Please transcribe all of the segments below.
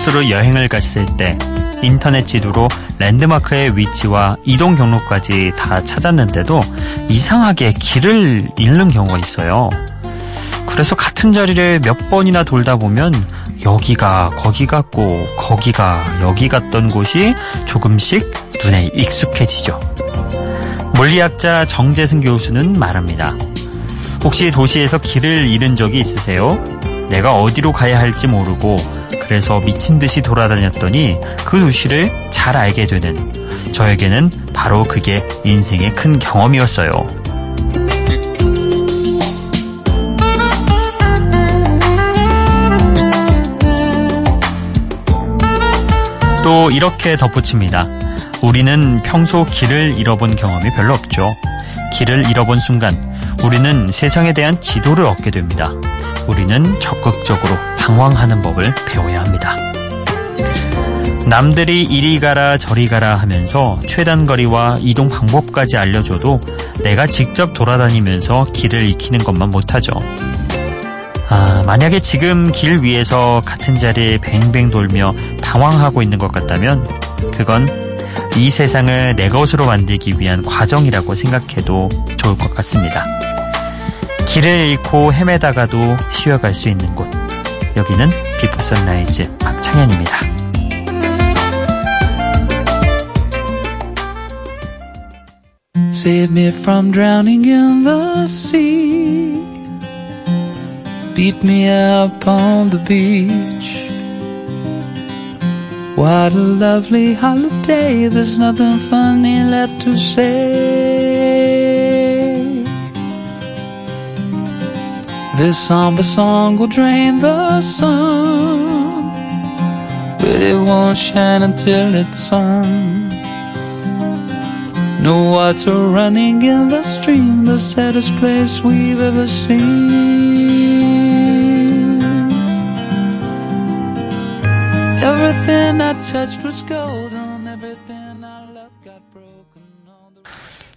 곳으로 여행을 갔을 때 인터넷 지도로 랜드마크의 위치와 이동 경로까지 다 찾았는데도 이상하게 길을 잃는 경우가 있어요. 그래서 같은 자리를 몇 번이나 돌다 보면 여기가 거기 같고 거기가 여기 같던 곳이 조금씩 눈에 익숙해지죠. 물리학자 정재승 교수는 말합니다. 혹시 도시에서 길을 잃은 적이 있으세요? 내가 어디로 가야 할지 모르고 그래서 미친 듯이 돌아다녔더니 그 도시를 잘 알게 되는 저에게는 바로 그게 인생의 큰 경험이었어요. 또 이렇게 덧붙입니다. 우리는 평소 길을 잃어본 경험이 별로 없죠. 길을 잃어본 순간 우리는 세상에 대한 지도를 얻게 됩니다. 우리는 적극적으로 당황하는 법을 배워야 합니다. 남들이 이리 가라 저리 가라 하면서 최단 거리와 이동 방법까지 알려줘도 내가 직접 돌아다니면서 길을 익히는 것만 못하죠. 아, 만약에 지금 길 위에서 같은 자리에 뱅뱅 돌며 당황하고 있는 것 같다면 그건 이 세상을 내 것으로 만들기 위한 과정이라고 생각해도 좋을 것 같습니다. 길을 잃고 헤매다가도 쉬어갈 수 있는 곳. 여기는 비포 선라이즈 박창현입니다. Save me from drowning in the sea. Beat me up on the beach. What a lovely holiday. There's nothing funny left to say. This somber song will drain the sun, but it won't shine until it's sung. No water running in the stream, the saddest place we've ever seen. Everything I touched was golden, everything I loved got broken.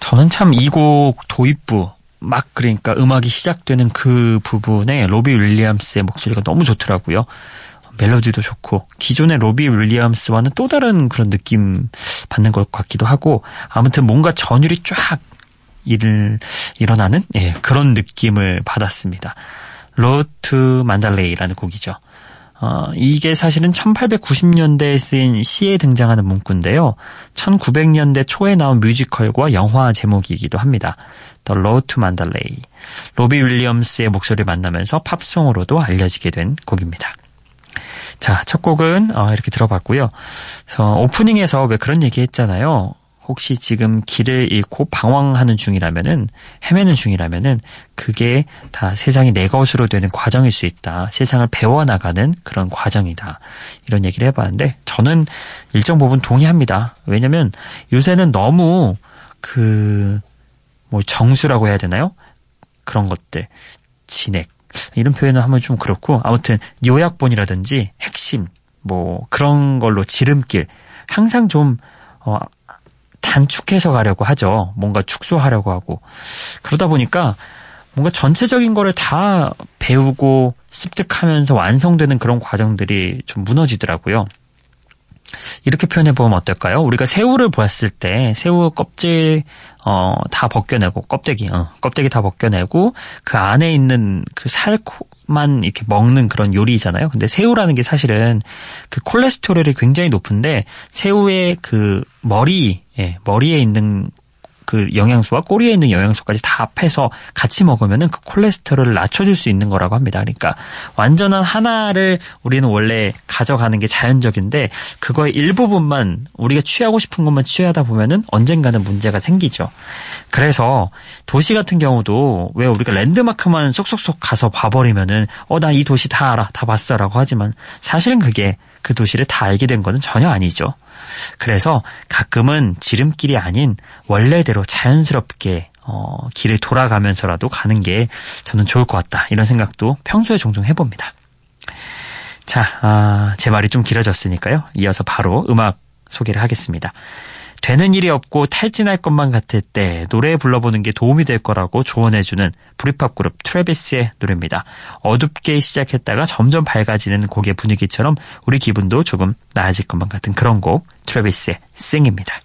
저는 참 이 곡 도입부 막 그러니까 음악이 시작되는 그 부분에 로비 윌리엄스의 목소리가 너무 좋더라고요. 멜로디도 좋고 기존의 로비 윌리엄스와는 또 다른 그런 느낌 받는 것 같기도 하고 아무튼 뭔가 전율이 쫙 일, 일어나는 예, 그런 느낌을 받았습니다. 로트 만달레이라는 곡이죠. 어, 이게 사실은 1890년대에 쓰인 시에 등장하는 문구인데요. 1900년대 초에 나온 뮤지컬과 영화 제목이기도 합니다. The Road to Mandalay. 로비 윌리엄스의 목소리를 만나면서 팝송으로도 알려지게 된 곡입니다. 자, 첫 곡은 어, 이렇게 들어봤고요. 그래서 오프닝에서 왜 그런 얘기 했잖아요. 혹시 지금 길을 잃고 방황하는 중이라면은 헤매는 중이라면은 그게 다 세상이 내 것으로 되는 과정일 수 있다. 세상을 배워나가는 그런 과정이다. 이런 얘기를 해봤는데 저는 일정 부분 동의합니다. 왜냐면 요새는 너무 그 뭐 정수라고 해야 되나요? 그런 것들 진액 이런 표현을 하면 좀 그렇고 아무튼 요약본이라든지 핵심 뭐 그런 걸로 지름길 항상 좀 어, 단축해서 가려고 하죠. 뭔가 축소하려고 하고 그러다 보니까 뭔가 전체적인 거를 다 배우고 습득하면서 완성되는 그런 과정들이 좀 무너지더라고요. 이렇게 표현해 보면 어떨까요? 우리가 새우를 보았을 때 새우 껍질 어, 다 벗겨내고 껍데기, 어, 껍데기 다 벗겨내고 그 안에 있는 그 살 만 이렇게 먹는 그런 요리잖아요. 근데 새우라는 게 사실은 그 콜레스테롤이 굉장히 높은데 새우의 그 머리, 예, 머리에 있는 그 영양소와 꼬리에 있는 영양소까지 다 합해서 같이 먹으면은 그 콜레스테롤을 낮춰줄 수 있는 거라고 합니다. 그러니까 완전한 하나를 우리는 원래 가져가는 게 자연적인데 그거의 일부분만 우리가 취하고 싶은 것만 취하다 보면은 언젠가는 문제가 생기죠. 그래서 도시 같은 경우도 왜 우리가 랜드마크만 쏙쏙쏙 가서 봐버리면은 어 나 이 도시 다 알아 다 봤어라고 하지만 사실은 그게 그 도시를 다 알게 된 거는 전혀 아니죠. 그래서 가끔은 지름길이 아닌 원래대로 자연스럽게 어, 길을 돌아가면서라도 가는 게 저는 좋을 것 같다. 이런 생각도 평소에 종종 해봅니다. 자, 아, 제 말이 좀 길어졌으니까요. 이어서 바로 음악 소개를 하겠습니다. 되는 일이 없고 탈진할 것만 같을 때 노래 불러보는 게 도움이 될 거라고 조언해주는 브리팝 그룹 트래비스의 노래입니다. 어둡게 시작했다가 점점 밝아지는 곡의 분위기처럼 우리 기분도 조금 나아질 것만 같은 그런 곡 트래비스의 Sing입니다.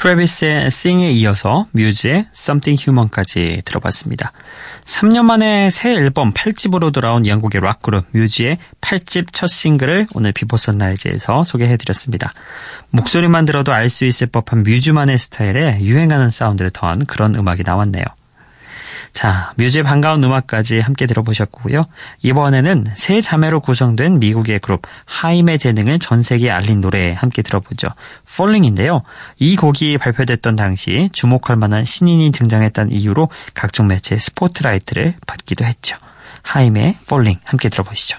트래비스의 Sing에 이어서 뮤즈의 Something Human까지 들어봤습니다. 3년 만에 새 앨범 8집으로 돌아온 영국의 락그룹 뮤즈의 8집 첫 싱글을 오늘 비포 선라이즈에서 소개해드렸습니다. 목소리만 들어도 알 수 있을 법한 뮤즈만의 스타일에 유행하는 사운드를 더한 그런 음악이 나왔네요. 자, 뮤즈의 반가운 음악까지 함께 들어보셨고요. 이번에는 세 자매로 구성된 미국의 그룹 하임의 재능을 전 세계에 알린 노래 함께 들어보죠. Falling인데요. 이 곡이 발표됐던 당시 주목할 만한 신인이 등장했다는 이유로 각종 매체 스포트라이트를 받기도 했죠. 하임의 Falling 함께 들어보시죠.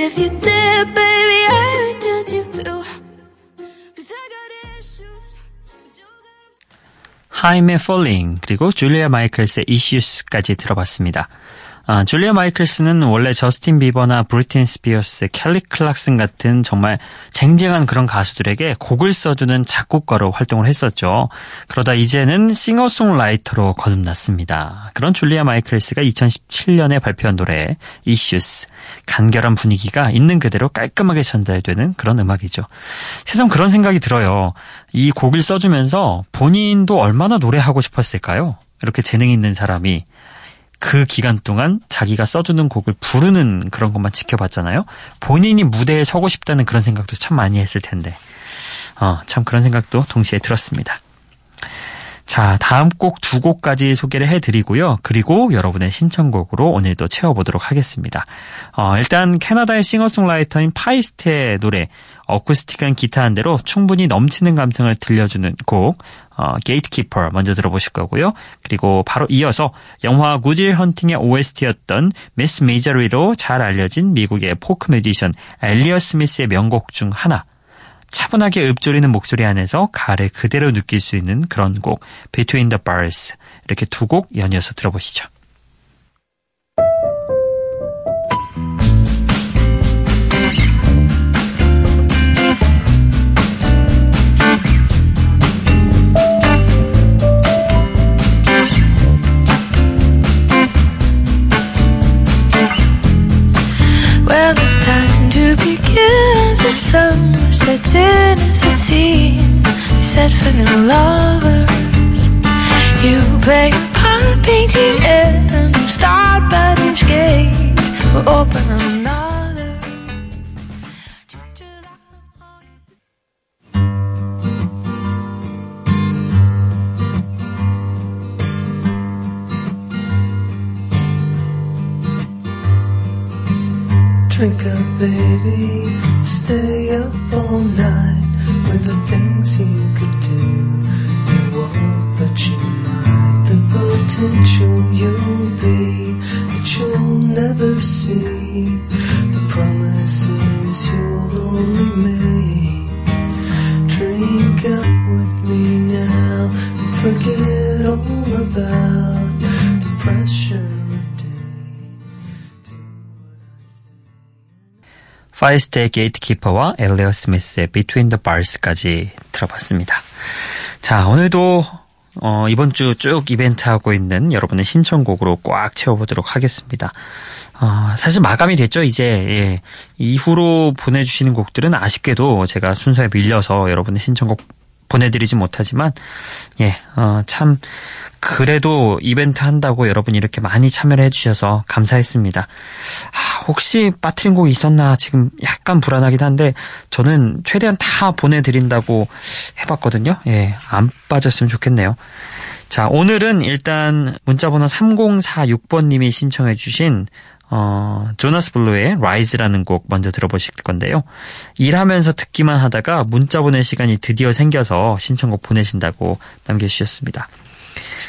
if you did, baby, I'd judge you too. 하임의 Falling 그리고 줄리아 마이클스의 Issues까지 들어봤습니다. 아, 줄리아 마이클스는 원래 저스틴 비버나 브리트니 스피어스, 켈리 클락슨 같은 정말 쟁쟁한 그런 가수들에게 곡을 써주는 작곡가로 활동을 했었죠. 그러다 이제는 싱어송라이터로 거듭났습니다. 그런 줄리아 마이클스가 2017년에 발표한 노래 Issues 간결한 분위기가 있는 그대로 깔끔하게 전달되는 그런 음악이죠. 세상 그런 생각이 들어요. 이 곡을 써주면서 본인도 얼마나 노래하고 싶었을까요? 이렇게 재능 있는 사람이 그 기간 동안 자기가 써주는 곡을 부르는 그런 것만 지켜봤잖아요. 본인이 무대에 서고 싶다는 그런 생각도 참 많이 했을 텐데, 어, 참 그런 생각도 동시에 들었습니다. 자, 다음 곡 두 곡까지 소개를 해드리고요. 그리고 여러분의 신청곡으로 오늘도 채워보도록 하겠습니다. 어, 일단 캐나다의 싱어송라이터인 파이스트의 노래 어쿠스틱한 기타 한 대로 충분히 넘치는 감성을 들려주는 곡 어, Gatekeeper 먼저 들어보실 거고요. 그리고 바로 이어서 영화 Good Will Hunting의 OST였던 Miss Misery로 잘 알려진 미국의 포크 뮤지션 엘리어 스미스의 명곡 중 하나 차분하게 읊조리는 목소리 안에서 가를 그대로 느낄 수 있는 그런 곡 Between the Bars 이렇게 두 곡 연이어서 들어보시죠. Set for new lovers. You play part painting and you start but each gate will open another. Drink up, baby, stay up all night with the things you could do. You won't, but you might. The potential you'll be that you'll never see. The promises 파이스트의 Gatekeeper와 엘리엇 스미스의 Between the Bars까지 들어봤습니다. 자, 오늘도 어, 이번 주 쭉 이벤트 하고 있는 여러분의 신청곡으로 꽉 채워보도록 하겠습니다. 어, 사실 마감이 됐죠, 이제. 예. 이후로 보내주시는 곡들은 아쉽게도 제가 순서에 밀려서 여러분의 신청곡 보내드리지 못하지만, 예, 어, 참, 그래도 이벤트 한다고 여러분이 이렇게 많이 참여를 해주셔서 감사했습니다. 아, 혹시 빠트린 곡이 있었나 지금 약간 불안하긴 한데 저는 최대한 다 보내드린다고 해봤거든요. 예, 안 빠졌으면 좋겠네요. 자, 오늘은 일단 문자번호 3046번님이 신청해주신 어, 조나스 블루의 라이즈라는 곡 먼저 들어보실 건데요. 일하면서 듣기만 하다가 문자 보낼 시간이 드디어 생겨서 신청곡 보내신다고 남겨주셨습니다.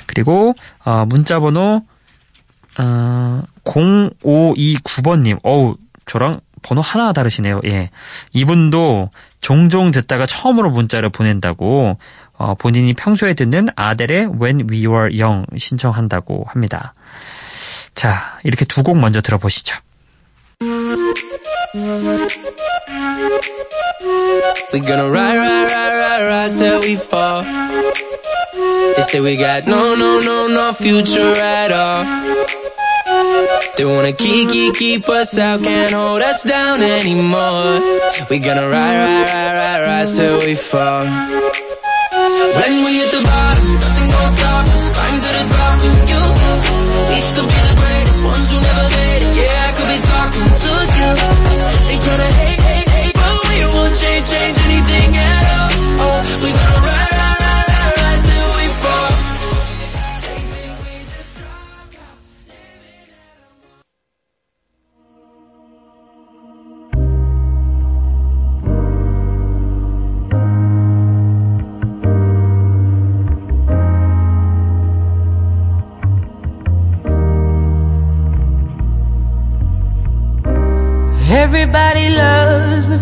그리고 어, 문자 번호 어, 0529번님. 어우 저랑 번호 하나 다르시네요. 예. 이분도 종종 듣다가 처음으로 문자를 보낸다고 어, 본인이 평소에 듣는 아델의 When We Were Young 신청한다고 합니다. 자, 이렇게 두 곡 먼저 들어보시죠. We're gonna ride, ride, ride, ride, ride till we fall. They say we got no, no, no, no future at all. They wanna keep, keep, keep us out, can't hold us down anymore. We gonna ride, ride, ride, ride, ride till we fall. When we hit the bottom,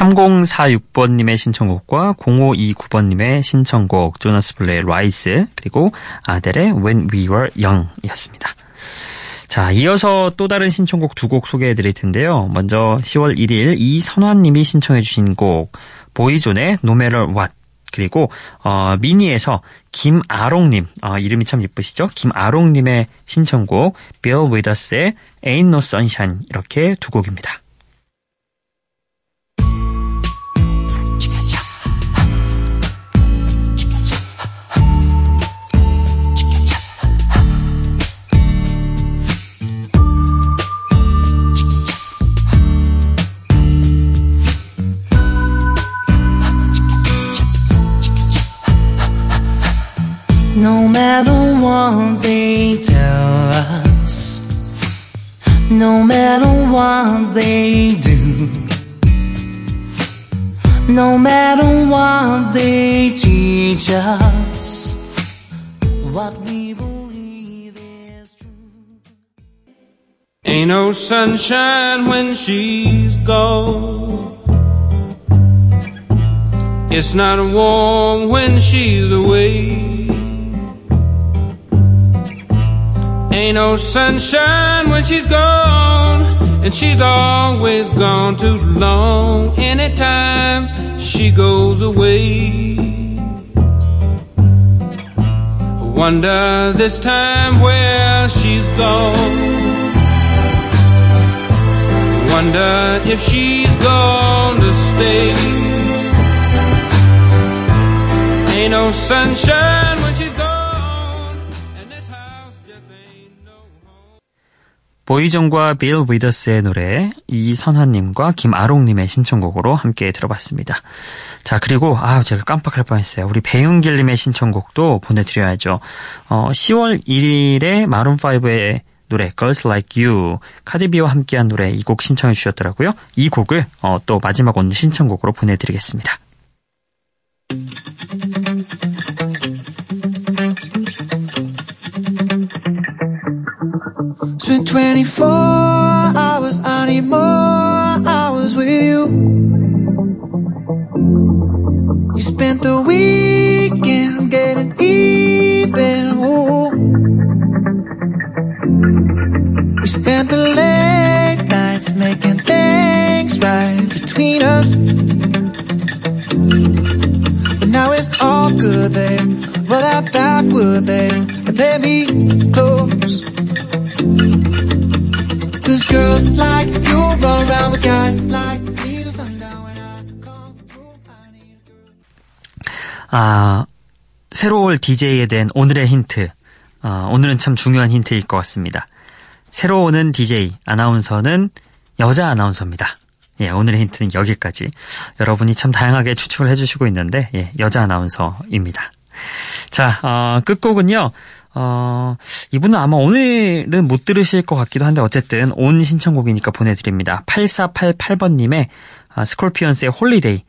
3046번님의 신청곡과 0529번님의 신청곡 조나스 블루의 Rise 그리고 아델의 When We Were Young 이었습니다. 자, 이어서 또 다른 신청곡 두 곡 소개해 드릴 텐데요. 먼저 10월 1일 이선환님이 신청해 주신 곡 보이존의 No Matter What 그리고 어, 미니에서 김아롱님 어, 이름이 참 예쁘시죠? 김아롱님의 신청곡 Bill Withus의 Ain't No Sunshine 이렇게 두 곡입니다. Matter what they tell us, no matter what they do, no matter what they teach us, what we believe is true. Ain't no sunshine when she's gone. It's not warm when she's away. Ain't no sunshine when she's gone, and she's always gone too long. Anytime she goes away, wonder this time where she's gone. Wonder if she's gonna stay. Ain't no sunshine 보이존과 빌 위더스의 노래 이선화님과 김아롱님의 신청곡으로 함께 들어봤습니다. 자 그리고 아 제가 깜빡할 뻔했어요. 우리 배은길님의 신청곡도 보내드려야죠. 어, 10월 1일에 마룬 5의 노래 Girls Like You 카디비와 함께한 노래 이 곡 신청해 주셨더라고요. 이 곡을 어, 또 마지막 오늘 신청곡으로 보내드리겠습니다. Spent 24 hours, I need more hours with you. You spent the weekend getting even. Ooh. We spent the late nights making things right between us. But now it's all good, babe. Roll out that wood, babe, and play me close. 아, 새로 올 DJ에 대한 오늘의 힌트. 아, 오늘은 참 중요한 힌트일 것 같습니다. 새로 오는 DJ, 아나운서는 여자 아나운서입니다. 예, 오늘의 힌트는 여기까지. 여러분이 참 다양하게 추측을 해주시고 있는데, 예, 여자 아나운서입니다. 자, 어, 끝곡은요, 어, 이분은 아마 오늘은 못 들으실 것 같기도 한데, 어쨌든 온 신청곡이니까 보내드립니다. 8488번님의 아, 스콜피언스의 Holiday.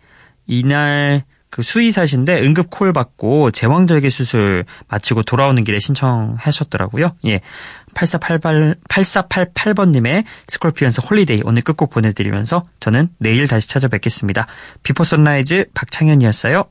이날 그 수의사신데 응급 콜 받고 제왕절개 수술 마치고 돌아오는 길에 신청하셨더라고요. 예. 8488, 8488번님의 스콜피언스 Holiday 오늘 끝곡 보내드리면서 저는 내일 다시 찾아뵙겠습니다. 비포 선라이즈 박창현이었어요.